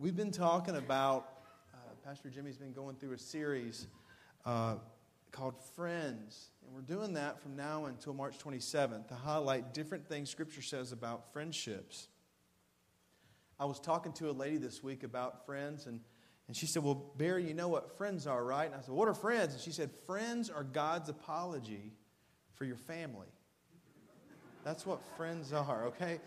We've been talking about, uh, Pastor Jimmy's been going through a series uh, called Friends. And we're doing that from now until March 27th to highlight different things Scripture says about friendships. I was talking to a lady this week about friends, and, and she said, Well, Barry, you know what friends are, right? And I said, What are friends? And she said, Friends are God's apology for your family. That's what friends are, okay?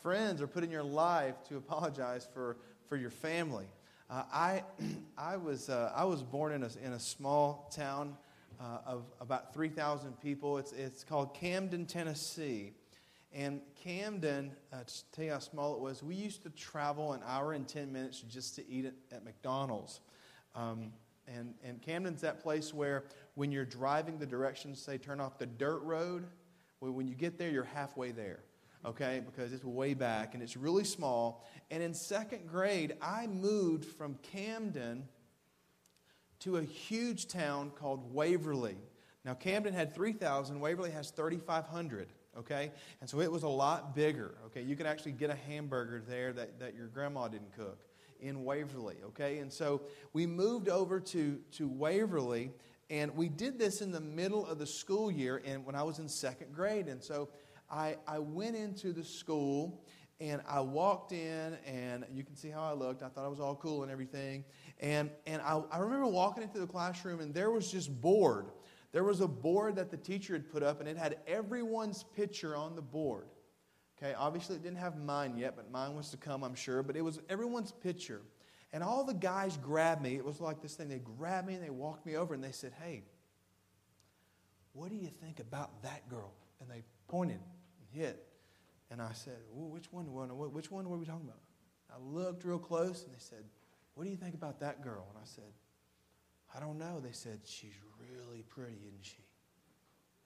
Friends are put in your life to apologize for, for your family. Uh, I, I, was, uh, I was born in a, in a small town uh, of about 3,000 people. It's, it's called Camden, Tennessee. And Camden, uh, to tell you how small it was, we used to travel an hour and 10 minutes just to eat at, McDonald's. Um, and, and Camden's that place where when you're driving the directions, say turn off the dirt road, when you get there, you're halfway there, okay? Because it's way back and it's really small. And in second grade, I moved from Camden to a huge town called Waverly. Now, Camden had 3,000, Waverly has 3,500 okay? And so it was a lot bigger, okay? You could actually get a hamburger there that, that your grandma didn't cook in Waverly, okay? And so we moved over to, to Waverly, and we did this in the middle of the school year and when I was in second grade. And so I, I went into the school and I walked in, and you can see how I looked. I thought I was all cool and everything. And, and I, I remember walking into the classroom, and there was just board there was a board that the teacher had put up, and it had everyone's picture on the board. Okay, obviously it didn't have mine yet, but mine was to come, I'm sure. But it was everyone's picture. And all the guys grabbed me. It was like this thing. They grabbed me and they walked me over and they said, Hey, what do you think about that girl? And they pointed hit. And I said, well, which one? Which one were we talking about? I looked real close and they said, What do you think about that girl? And I said, I don't know. They said, She's really pretty, isn't she?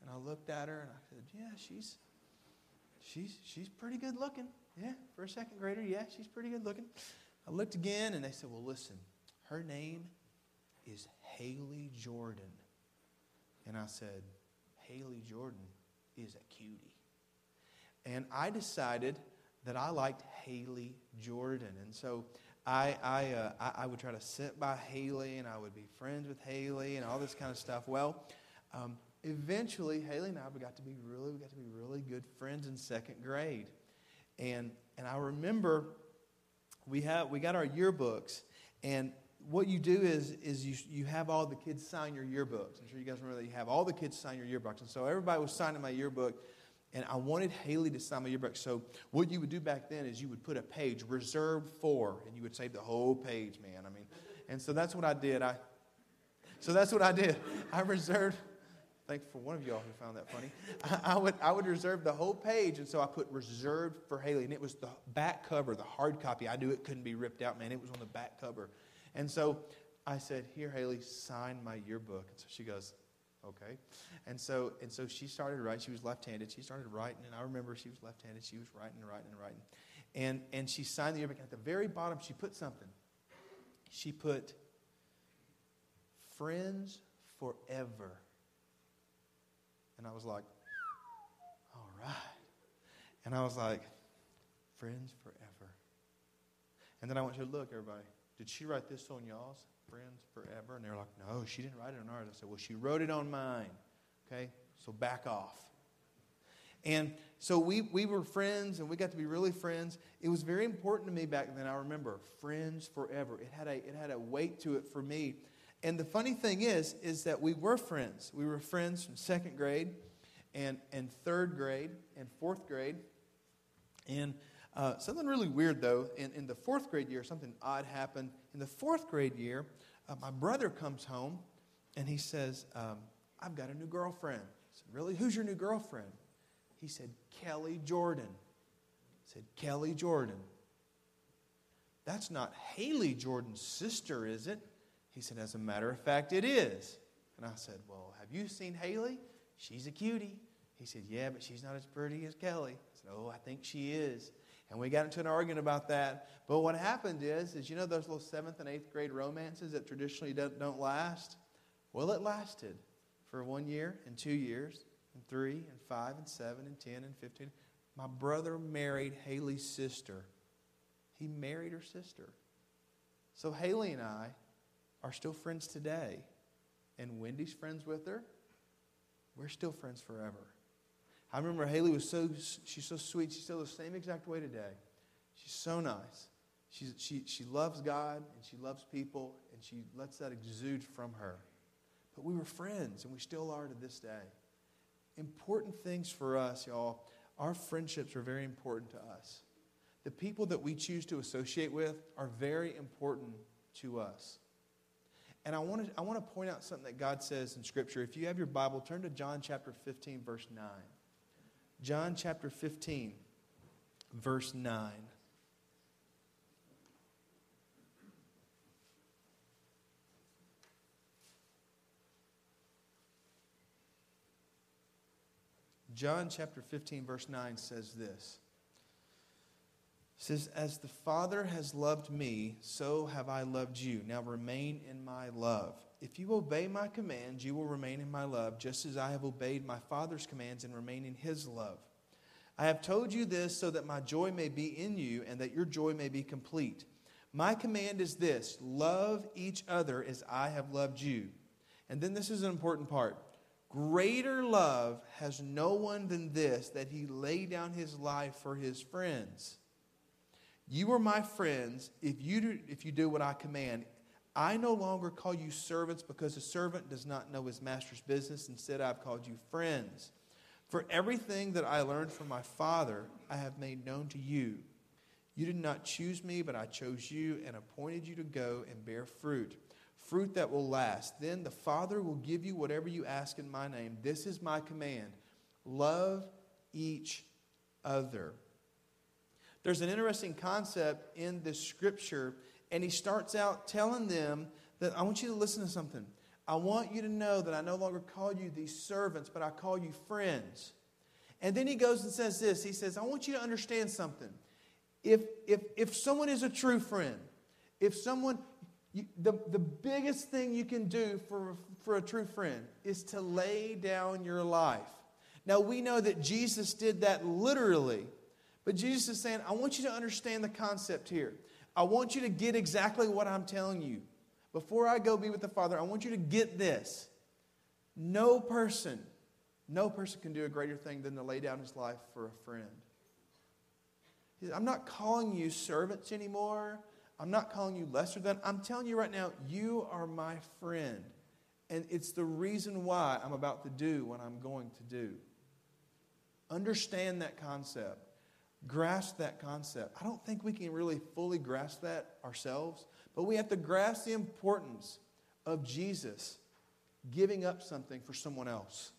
And I looked at her and I said, Yeah, she's she's she's pretty good looking. Yeah, for a second grader, yeah, she's pretty good looking. I looked again and they said, Well, listen, her name is Haley Jordan. And I said, Haley Jordan is a cutie. And I decided that I liked Haley Jordan. And so I, I, uh, I, I, would try to sit by Haley and I would be friends with Haley and all this kind of stuff. Well, um, eventually, Haley and I we got to be really, we got to be really good friends in second grade. And, and I remember we, have, we got our yearbooks, and what you do is, is you, you have all the kids sign your yearbooks. I'm sure you guys remember that you have all the kids sign your yearbooks. And so everybody was signing my yearbook. And I wanted Haley to sign my yearbook. So what you would do back then is you would put a page reserved for, and you would save the whole page, man. I mean, and so that's what I did. I, so that's what I did. I reserved. Thanks for one of y'all who found that funny. I, I, would I would reserve the whole page, and so I put reserved for Haley, and it was the back cover, the hard copy. I knew it couldn't be ripped out, man. It was on the back cover, and so I said, "Here, Haley, sign my yearbook." And so she goes, okay? And so, and so she started writing. She was left-handed. She started writing, and I remember she was left-handed. She was writing and writing and writing. And, and she signed the yearbook. At the very bottom, she put something. She put, friends forever. And I was like, all right. And I was like, friends forever. And then I went to look, everybody. Did she write this on y'all's? Friends forever? And they're like, no, she didn't write it on ours. I said, well, she wrote it on mine. Okay, so back off. And so we, we were friends and we got to be really friends. It was very important to me back then. I remember friends forever. It had a, it had a weight to it for me. And the funny thing is, is that we were friends. We were friends from second grade and, and third grade and fourth grade. And uh, something really weird, though, in, in the fourth grade year, something odd happened. In the fourth grade year, uh, my brother comes home and he says, um, I've got a new girlfriend. I said, Really? Who's your new girlfriend? He said, Kelly Jordan. I said, Kelly Jordan. That's not Haley Jordan's sister, is it? He said, As a matter of fact, it is. And I said, Well, have you seen Haley? She's a cutie. He said, Yeah, but she's not as pretty as Kelly. I said, Oh, I think she is. And we got into an argument about that. But what happened is, is you know those little seventh and eighth grade romances that traditionally don't, don't last? Well, it lasted for one year and two years and three and five and seven and ten and fifteen. My brother married Haley's sister. He married her sister. So Haley and I are still friends today. And Wendy's friends with her. We're still friends forever. I remember Haley was so, she's so sweet. She's still the same exact way today. She's so nice. She's, she, she loves God and she loves people and she lets that exude from her. But we were friends and we still are to this day. Important things for us, y'all. Our friendships are very important to us. The people that we choose to associate with are very important to us. And I want to, I want to point out something that God says in Scripture. If you have your Bible, turn to John chapter 15, verse 9. John chapter 15, verse 9. John chapter 15, verse 9 says this. It says, As the Father has loved me, so have I loved you. Now remain in my love. If you obey my commands, you will remain in my love, just as I have obeyed my Father's commands and remain in his love. I have told you this so that my joy may be in you and that your joy may be complete. My command is this love each other as I have loved you. And then this is an important part. Greater love has no one than this, that he lay down his life for his friends. You are my friends if you do, if you do what I command. I no longer call you servants because a servant does not know his master's business. Instead, I've called you friends. For everything that I learned from my Father, I have made known to you. You did not choose me, but I chose you and appointed you to go and bear fruit fruit that will last. Then the Father will give you whatever you ask in my name. This is my command love each other. There's an interesting concept in this scripture, and he starts out telling them that I want you to listen to something. I want you to know that I no longer call you these servants, but I call you friends. And then he goes and says this He says, I want you to understand something. If, if, if someone is a true friend, if someone, you, the, the biggest thing you can do for, for a true friend is to lay down your life. Now, we know that Jesus did that literally, but Jesus is saying, I want you to understand the concept here. I want you to get exactly what I'm telling you. Before I go be with the Father, I want you to get this. No person, no person can do a greater thing than to lay down his life for a friend. I'm not calling you servants anymore. I'm not calling you lesser than. I'm telling you right now, you are my friend. And it's the reason why I'm about to do what I'm going to do. Understand that concept. Grasp that concept. I don't think we can really fully grasp that ourselves, but we have to grasp the importance of Jesus giving up something for someone else.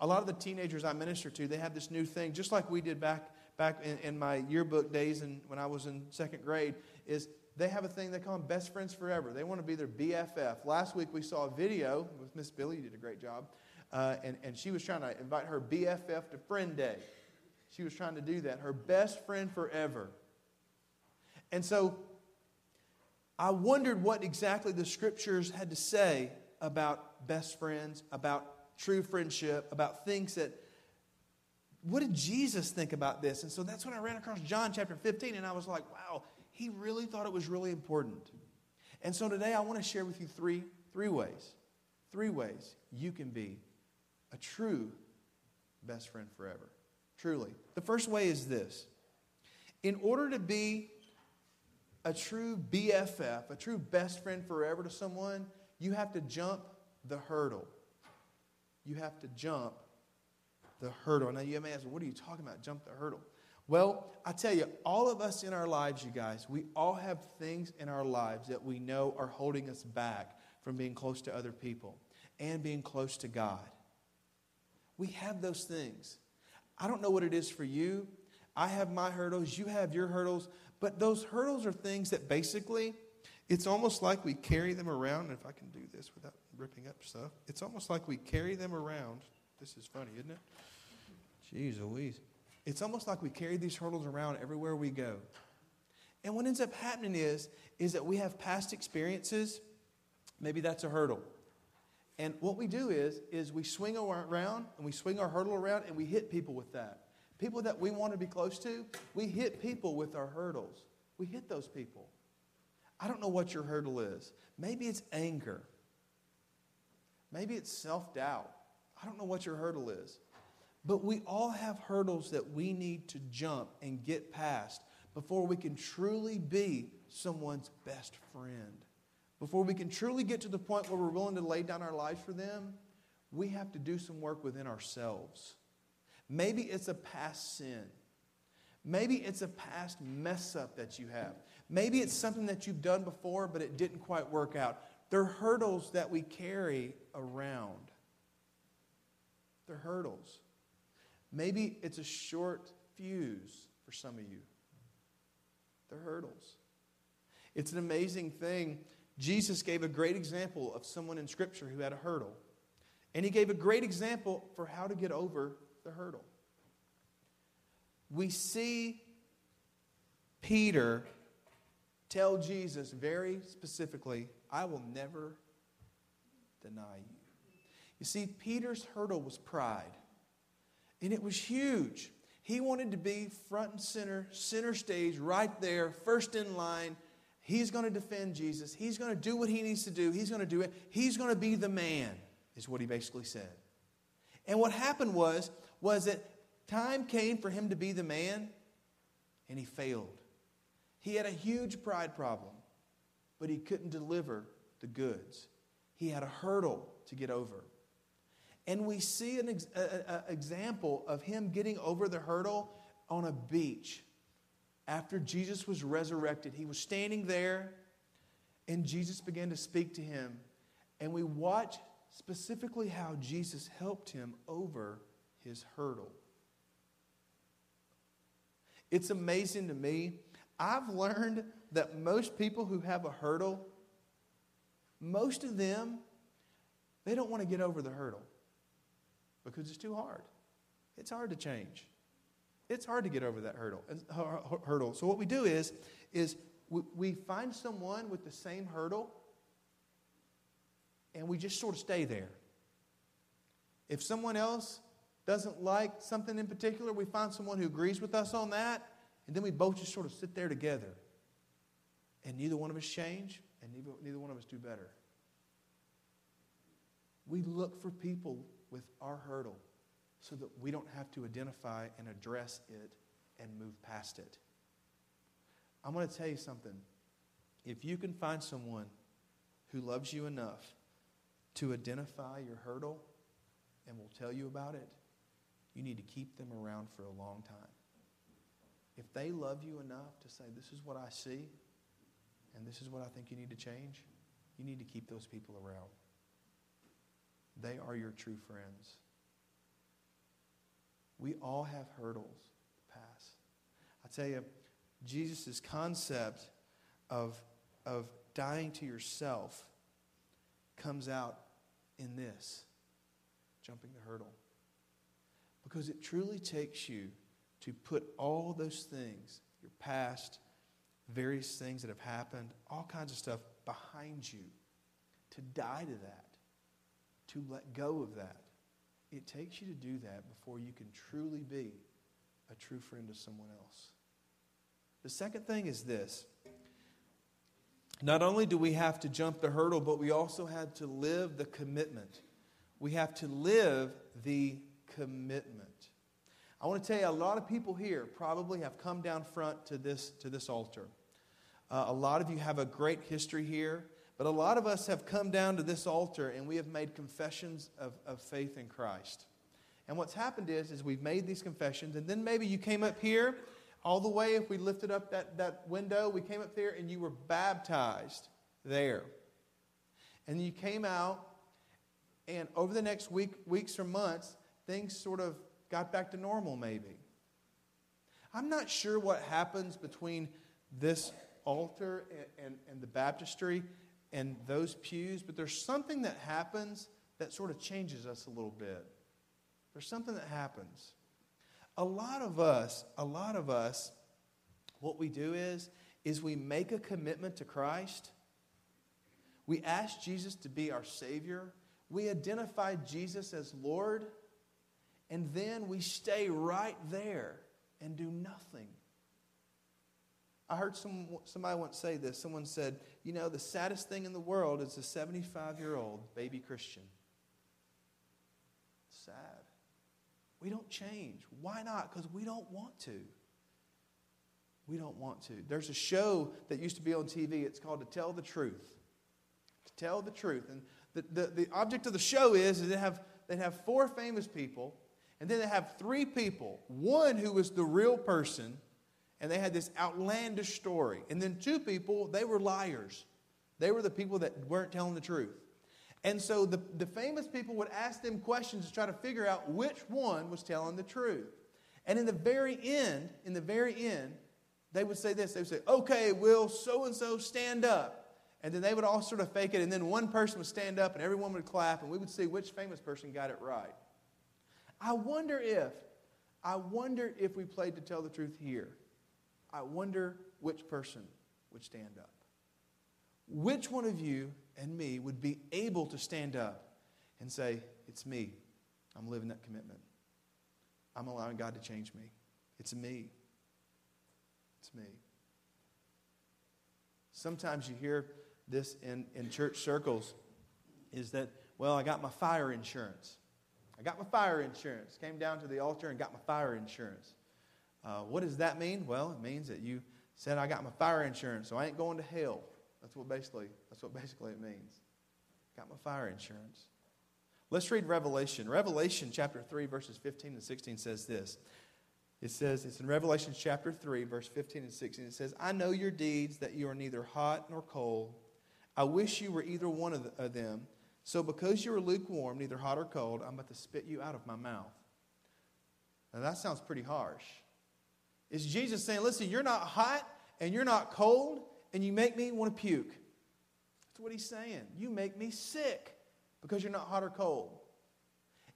A lot of the teenagers I minister to, they have this new thing, just like we did back back in, in my yearbook days and when I was in second grade, is they have a thing they call them best friends forever. They want to be their BFF. Last week we saw a video with Miss Billy, did a great job, uh, and, and she was trying to invite her BFF to Friend Day. She was trying to do that, her best friend forever. And so I wondered what exactly the scriptures had to say about best friends, about true friendship, about things that what did Jesus think about this? And so that's when I ran across John chapter 15, and I was like, wow, he really thought it was really important. And so today I want to share with you three, three ways. Three ways you can be a true best friend forever. Truly. The first way is this in order to be a true BFF, a true best friend forever to someone, you have to jump the hurdle. You have to jump the hurdle. Now, you may ask, what are you talking about? Jump the hurdle. Well, I tell you, all of us in our lives, you guys, we all have things in our lives that we know are holding us back from being close to other people and being close to God. We have those things. I don't know what it is for you. I have my hurdles, you have your hurdles, but those hurdles are things that basically, it's almost like we carry them around. If I can do this without ripping up stuff, it's almost like we carry them around. This is funny, isn't it? Jeez Louise. It's almost like we carry these hurdles around everywhere we go. And what ends up happening is, is that we have past experiences. Maybe that's a hurdle. And what we do is, is we swing around and we swing our hurdle around and we hit people with that. People that we want to be close to, we hit people with our hurdles. We hit those people. I don't know what your hurdle is. Maybe it's anger. Maybe it's self doubt. I don't know what your hurdle is. But we all have hurdles that we need to jump and get past before we can truly be someone's best friend. Before we can truly get to the point where we're willing to lay down our lives for them, we have to do some work within ourselves. Maybe it's a past sin. Maybe it's a past mess up that you have. Maybe it's something that you've done before, but it didn't quite work out. They're hurdles that we carry around. They're hurdles. Maybe it's a short fuse for some of you. They're hurdles. It's an amazing thing. Jesus gave a great example of someone in Scripture who had a hurdle. And he gave a great example for how to get over the hurdle. We see Peter tell Jesus very specifically, I will never deny you. You see, Peter's hurdle was pride, and it was huge. He wanted to be front and center, center stage, right there, first in line. He's going to defend Jesus. He's going to do what he needs to do. He's going to do it. He's going to be the man, is what he basically said. And what happened was, was that time came for him to be the man, and he failed. He had a huge pride problem, but he couldn't deliver the goods. He had a hurdle to get over. And we see an ex- a, a, example of him getting over the hurdle on a beach. After Jesus was resurrected, he was standing there, and Jesus began to speak to him. And we watch specifically how Jesus helped him over his hurdle. It's amazing to me I've learned that most people who have a hurdle, most of them, they don't want to get over the hurdle because it's too hard. It's hard to change. It's hard to get over that hurdle. Hurdle. So what we do is, is we find someone with the same hurdle, and we just sort of stay there. If someone else doesn't like something in particular, we find someone who agrees with us on that, and then we both just sort of sit there together. And neither one of us change, and neither, neither one of us do better. We look for people with our hurdle so that we don't have to identify and address it and move past it. I'm going to tell you something. If you can find someone who loves you enough to identify your hurdle and will tell you about it, you need to keep them around for a long time. If they love you enough to say, This is what I see, and this is what I think you need to change, you need to keep those people around. They are your true friends. We all have hurdles to pass. I tell you, Jesus' concept of, of dying to yourself comes out in this jumping the hurdle. Because it truly takes you to put all those things, your past, various things that have happened, all kinds of stuff behind you, to die to that, to let go of that. It takes you to do that before you can truly be a true friend to someone else. The second thing is this. Not only do we have to jump the hurdle, but we also have to live the commitment. We have to live the commitment. I want to tell you, a lot of people here probably have come down front to this, to this altar. Uh, a lot of you have a great history here, but a lot of us have come down to this altar and we have made confessions of, of faith in Christ. And what's happened is, is we've made these confessions, and then maybe you came up here all the way, if we lifted up that, that window, we came up there and you were baptized there. And you came out, and over the next week, weeks or months, things sort of got back to normal, maybe. I'm not sure what happens between this altar and, and, and, the baptistry and those pews, but there's something that happens that sort of changes us a little bit. There's something that happens. A lot of us, a lot of us, what we do is, is we make a commitment to Christ. We ask Jesus to be our Savior. We identify Jesus as Lord and then we stay right there and do nothing. I heard some, somebody once say this. Someone said, You know, the saddest thing in the world is a 75 year old baby Christian. Sad. We don't change. Why not? Because we don't want to. We don't want to. There's a show that used to be on TV. It's called To Tell the Truth. To Tell the Truth. And the, the, the object of the show is, is they have, they have four famous people, and then they have three people. One who is the real person, and they had this outlandish story. And then two people, they were liars. They were the people that weren't telling the truth. And so the, the famous people would ask them questions to try to figure out which one was telling the truth. And in the very end, in the very end, they would say this. They would say, okay, will so and so stand up? And then they would all sort of fake it, and then one person would stand up and everyone would clap, and we would see which famous person got it right. I wonder if, I wonder if we played to tell the truth here. I wonder which person would stand up. Which one of you and me would be able to stand up and say, It's me. I'm living that commitment. I'm allowing God to change me. It's me. It's me. Sometimes you hear this in, in church circles is that, well, I got my fire insurance. I got my fire insurance. Came down to the altar and got my fire insurance. Uh, what does that mean? Well, it means that you said, I got my fire insurance, so I ain't going to hell. That's what basically, that's what basically it means. Got my fire insurance. Let's read Revelation. Revelation chapter 3, verses 15 and 16 says this. It says, it's in Revelation chapter 3, verse 15 and 16. It says, I know your deeds, that you are neither hot nor cold. I wish you were either one of, the, of them. So because you are lukewarm, neither hot or cold, I'm about to spit you out of my mouth. Now that sounds pretty harsh. Is Jesus saying, listen, you're not hot and you're not cold and you make me want to puke? That's what he's saying. You make me sick because you're not hot or cold.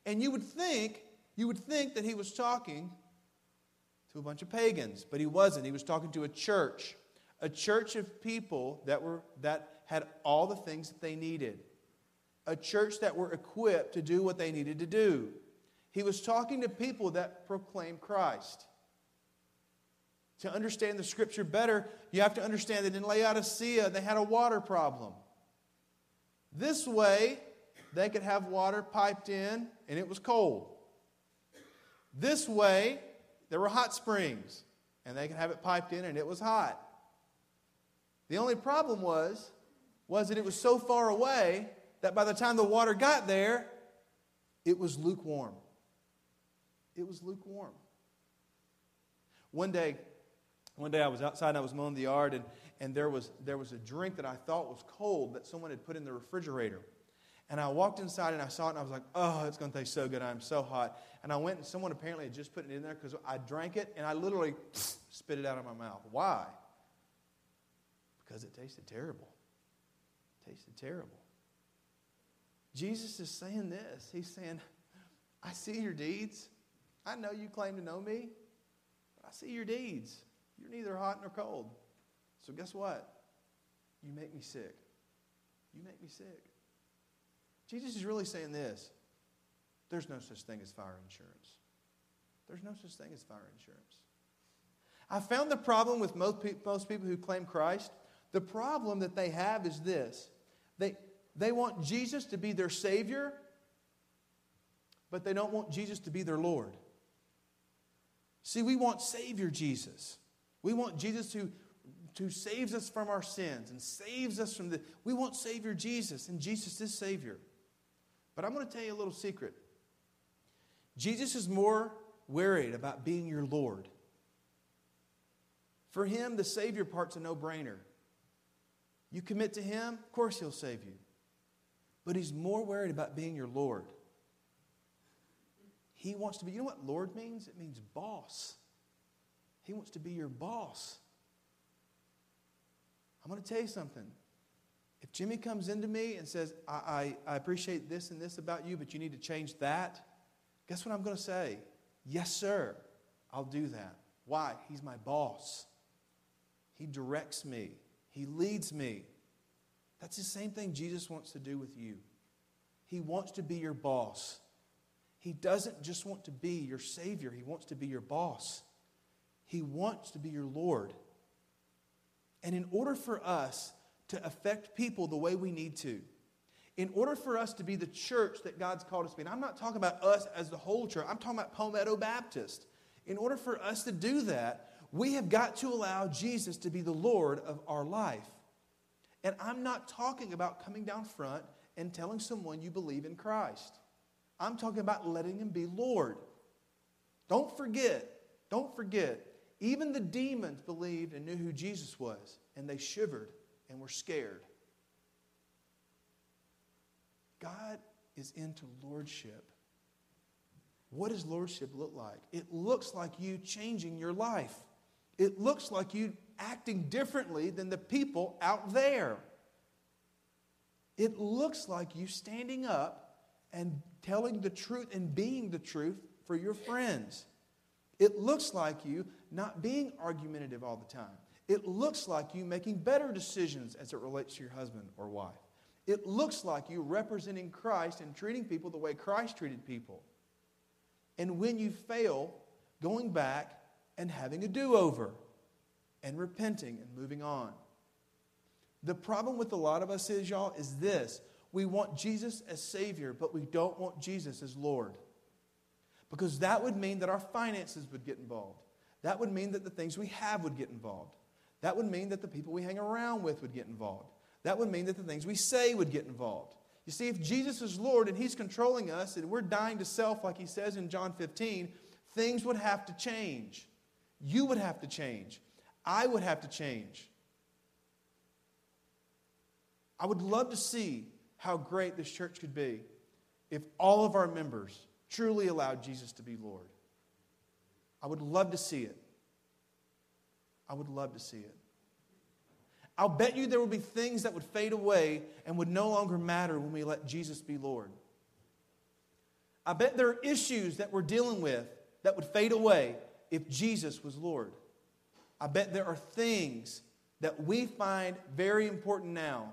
And you would think, you would think that he was talking to a bunch of pagans, but he wasn't. He was talking to a church, a church of people that were that had all the things that they needed. A church that were equipped to do what they needed to do. He was talking to people that proclaim Christ. To understand the scripture better, you have to understand that in Laodicea they had a water problem. This way, they could have water piped in and it was cold. This way, there were hot springs, and they could have it piped in, and it was hot. The only problem was, was that it was so far away that by the time the water got there, it was lukewarm. It was lukewarm. One day, one day I was outside and I was mowing the yard, and, and there, was, there was a drink that I thought was cold that someone had put in the refrigerator. And I walked inside and I saw it and I was like, oh, it's going to taste so good. I'm so hot. And I went and someone apparently had just put it in there because I drank it and I literally spit it out of my mouth. Why? Because it tasted terrible. It tasted terrible. Jesus is saying this. He's saying, I see your deeds. I know you claim to know me, but I see your deeds. You're neither hot nor cold. So guess what? You make me sick. You make me sick. Jesus is really saying this there's no such thing as fire insurance. There's no such thing as fire insurance. I found the problem with most, most people who claim Christ. The problem that they have is this they, they want Jesus to be their Savior, but they don't want Jesus to be their Lord. See, we want Savior Jesus. We want Jesus who, who saves us from our sins and saves us from the. We want Savior Jesus, and Jesus is Savior. But I'm going to tell you a little secret. Jesus is more worried about being your Lord. For him, the Savior part's a no brainer. You commit to him, of course, he'll save you. But he's more worried about being your Lord. He wants to be, you know what Lord means? It means boss. He wants to be your boss. I'm going to tell you something. If Jimmy comes into me and says, I, I, I, appreciate this and this about you, but you need to change that, guess what I'm going to say? Yes, sir. I'll do that. Why? He's my boss. He directs me, He leads me. That's the same thing Jesus wants to do with you. He wants to be your boss. He doesn't just want to be your Savior, He wants to be your boss. He wants to be your Lord. And in order for us to affect people the way we need to, in order for us to be the church that God's called us to be, and I'm not talking about us as the whole church, I'm talking about Palmetto Baptist. In order for us to do that, we have got to allow Jesus to be the Lord of our life. And I'm not talking about coming down front and telling someone you believe in Christ. I'm talking about letting him be Lord. Don't forget, don't forget, even the demons believed and knew who Jesus was, and they shivered and were scared. God is into lordship. What does lordship look like? It looks like you changing your life. It looks like you acting differently than the people out there. It looks like you standing up and telling the truth and being the truth for your friends. It looks like you not being argumentative all the time. It looks like you making better decisions as it relates to your husband or wife. It looks like you representing Christ and treating people the way Christ treated people. And when you fail, going back and having a do over and repenting and moving on. The problem with a lot of us is, y'all, is this. We want Jesus as Savior, but we don't want Jesus as Lord. Because that would mean that our finances would get involved. That would mean that the things we have would get involved. That would mean that the people we hang around with would get involved. That would mean that the things we say would get involved. You see, if Jesus is Lord and He's controlling us and we're dying to self, like He says in John 15, things would have to change. You would have to change. I would have to change. I would love to see how great this church could be if all of our members truly allowed Jesus to be Lord. I would love to see it. I would love to see it. I'll bet you there will be things that would fade away and would no longer matter when we let Jesus be Lord. I bet there are issues that we're dealing with that would fade away if Jesus was Lord. I bet there are things that we find very important now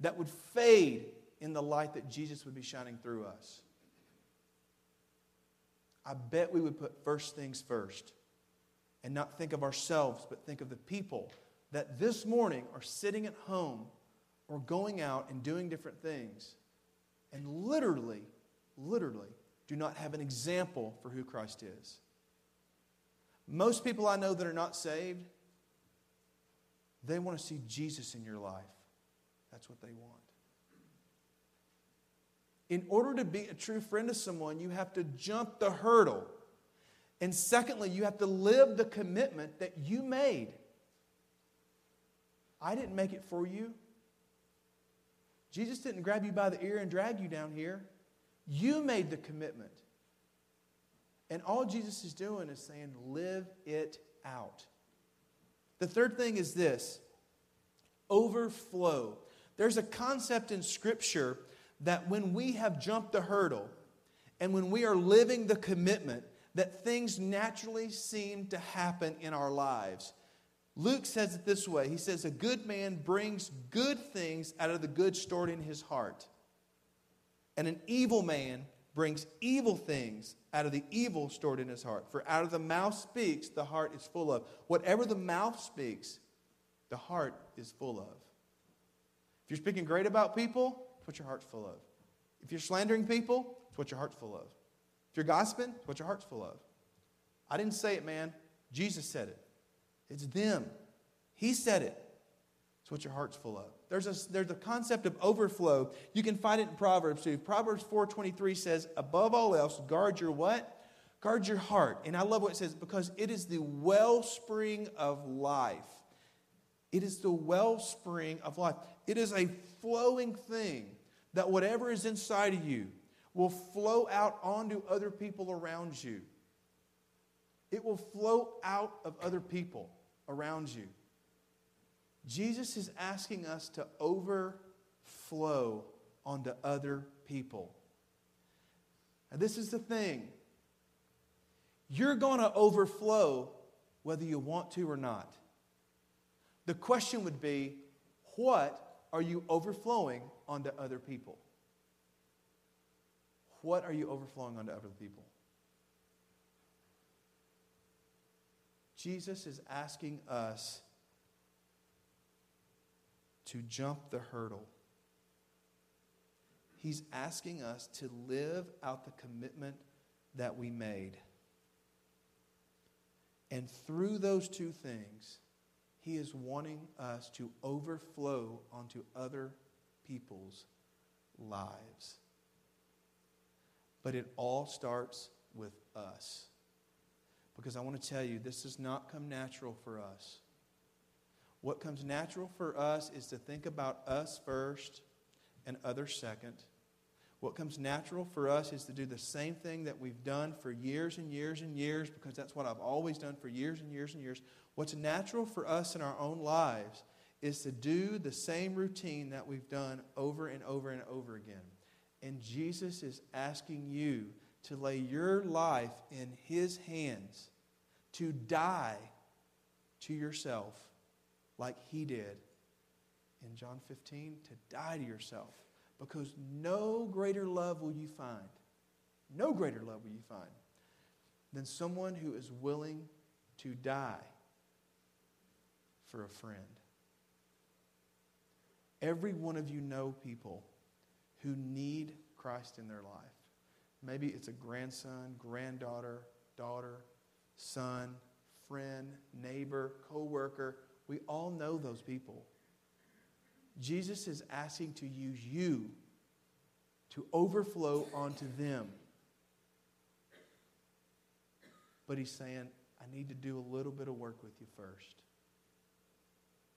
that would fade in the light that Jesus would be shining through us. I bet we would put first things first and not think of ourselves, but think of the people that this morning are sitting at home or going out and doing different things and literally, literally do not have an example for who Christ is. Most people I know that are not saved, they want to see Jesus in your life. That's what they want. In order to be a true friend to someone, you have to jump the hurdle. And secondly, you have to live the commitment that you made. I didn't make it for you. Jesus didn't grab you by the ear and drag you down here. You made the commitment. And all Jesus is doing is saying, live it out. The third thing is this overflow. There's a concept in Scripture that when we have jumped the hurdle and when we are living the commitment, that things naturally seem to happen in our lives. Luke says it this way He says, A good man brings good things out of the good stored in his heart, and an evil man brings evil things out of the evil stored in his heart. For out of the mouth speaks, the heart is full of. Whatever the mouth speaks, the heart is full of. If you're speaking great about people, what your heart's full of. If you're slandering people, it's what your heart's full of. If you're gossiping, it's what your heart's full of. I didn't say it, man. Jesus said it. It's them. He said it. It's what your heart's full of. There's a, there's a concept of overflow. You can find it in Proverbs too. Proverbs 4.23 says, above all else, guard your what? Guard your heart. And I love what it says, because it is the wellspring of life. It is the wellspring of life. It is a flowing thing that whatever is inside of you will flow out onto other people around you. It will flow out of other people around you. Jesus is asking us to overflow onto other people. And this is the thing you're going to overflow whether you want to or not. The question would be what are you overflowing onto other people? What are you overflowing onto other people? Jesus is asking us to jump the hurdle. He's asking us to live out the commitment that we made. And through those two things, He is wanting us to overflow onto other people's lives. But it all starts with us. Because I want to tell you, this does not come natural for us. What comes natural for us is to think about us first and others second. What comes natural for us is to do the same thing that we've done for years and years and years because that's what I've always done for years and years and years. What's natural for us in our own lives is to do the same routine that we've done over and over and over again. And Jesus is asking you to lay your life in His hands, to die to yourself like He did in John 15, to die to yourself. Because no greater love will you find, no greater love will you find than someone who is willing to die for a friend. Every one of you know people who need Christ in their life. Maybe it's a grandson, granddaughter, daughter, son, friend, neighbor, coworker. We all know those people. Jesus is asking to use you to overflow onto them. But he's saying, I need to do a little bit of work with you first.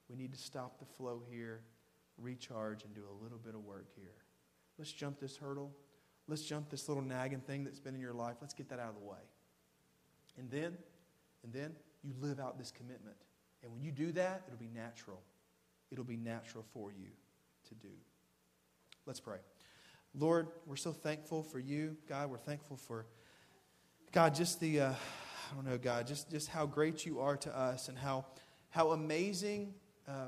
We need to stop the flow here, recharge, and do a little bit of work here. Let's jump this hurdle. Let's jump this little nagging thing that's been in your life. Let's get that out of the way. And then, and then you live out this commitment. And when you do that, it'll be natural. It'll be natural for you to do. Let's pray. Lord, we're so thankful for you. God, we're thankful for, God, just the, uh, I don't know, God, just, just how great you are to us and how, how amazing, uh,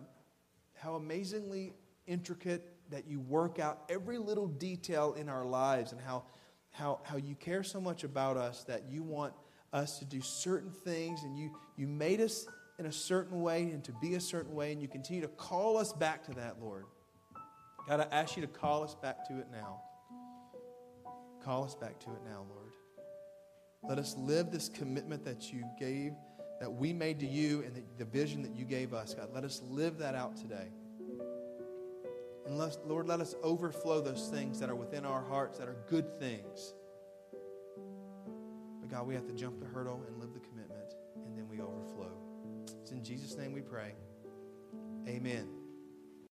how amazingly intricate that you work out every little detail in our lives and how, how, how you care so much about us that you want us to do certain things and you, you made us in a certain way and to be a certain way and you continue to call us back to that, Lord. God, I ask you to call us back to it now. Call us back to it now, Lord. Let us live this commitment that you gave, that we made to you, and the, the vision that you gave us, God. Let us live that out today. And let, Lord, let us overflow those things that are within our hearts that are good things. But God, we have to jump the hurdle and live the commitment, and then we overflow. It's in Jesus' name we pray. Amen.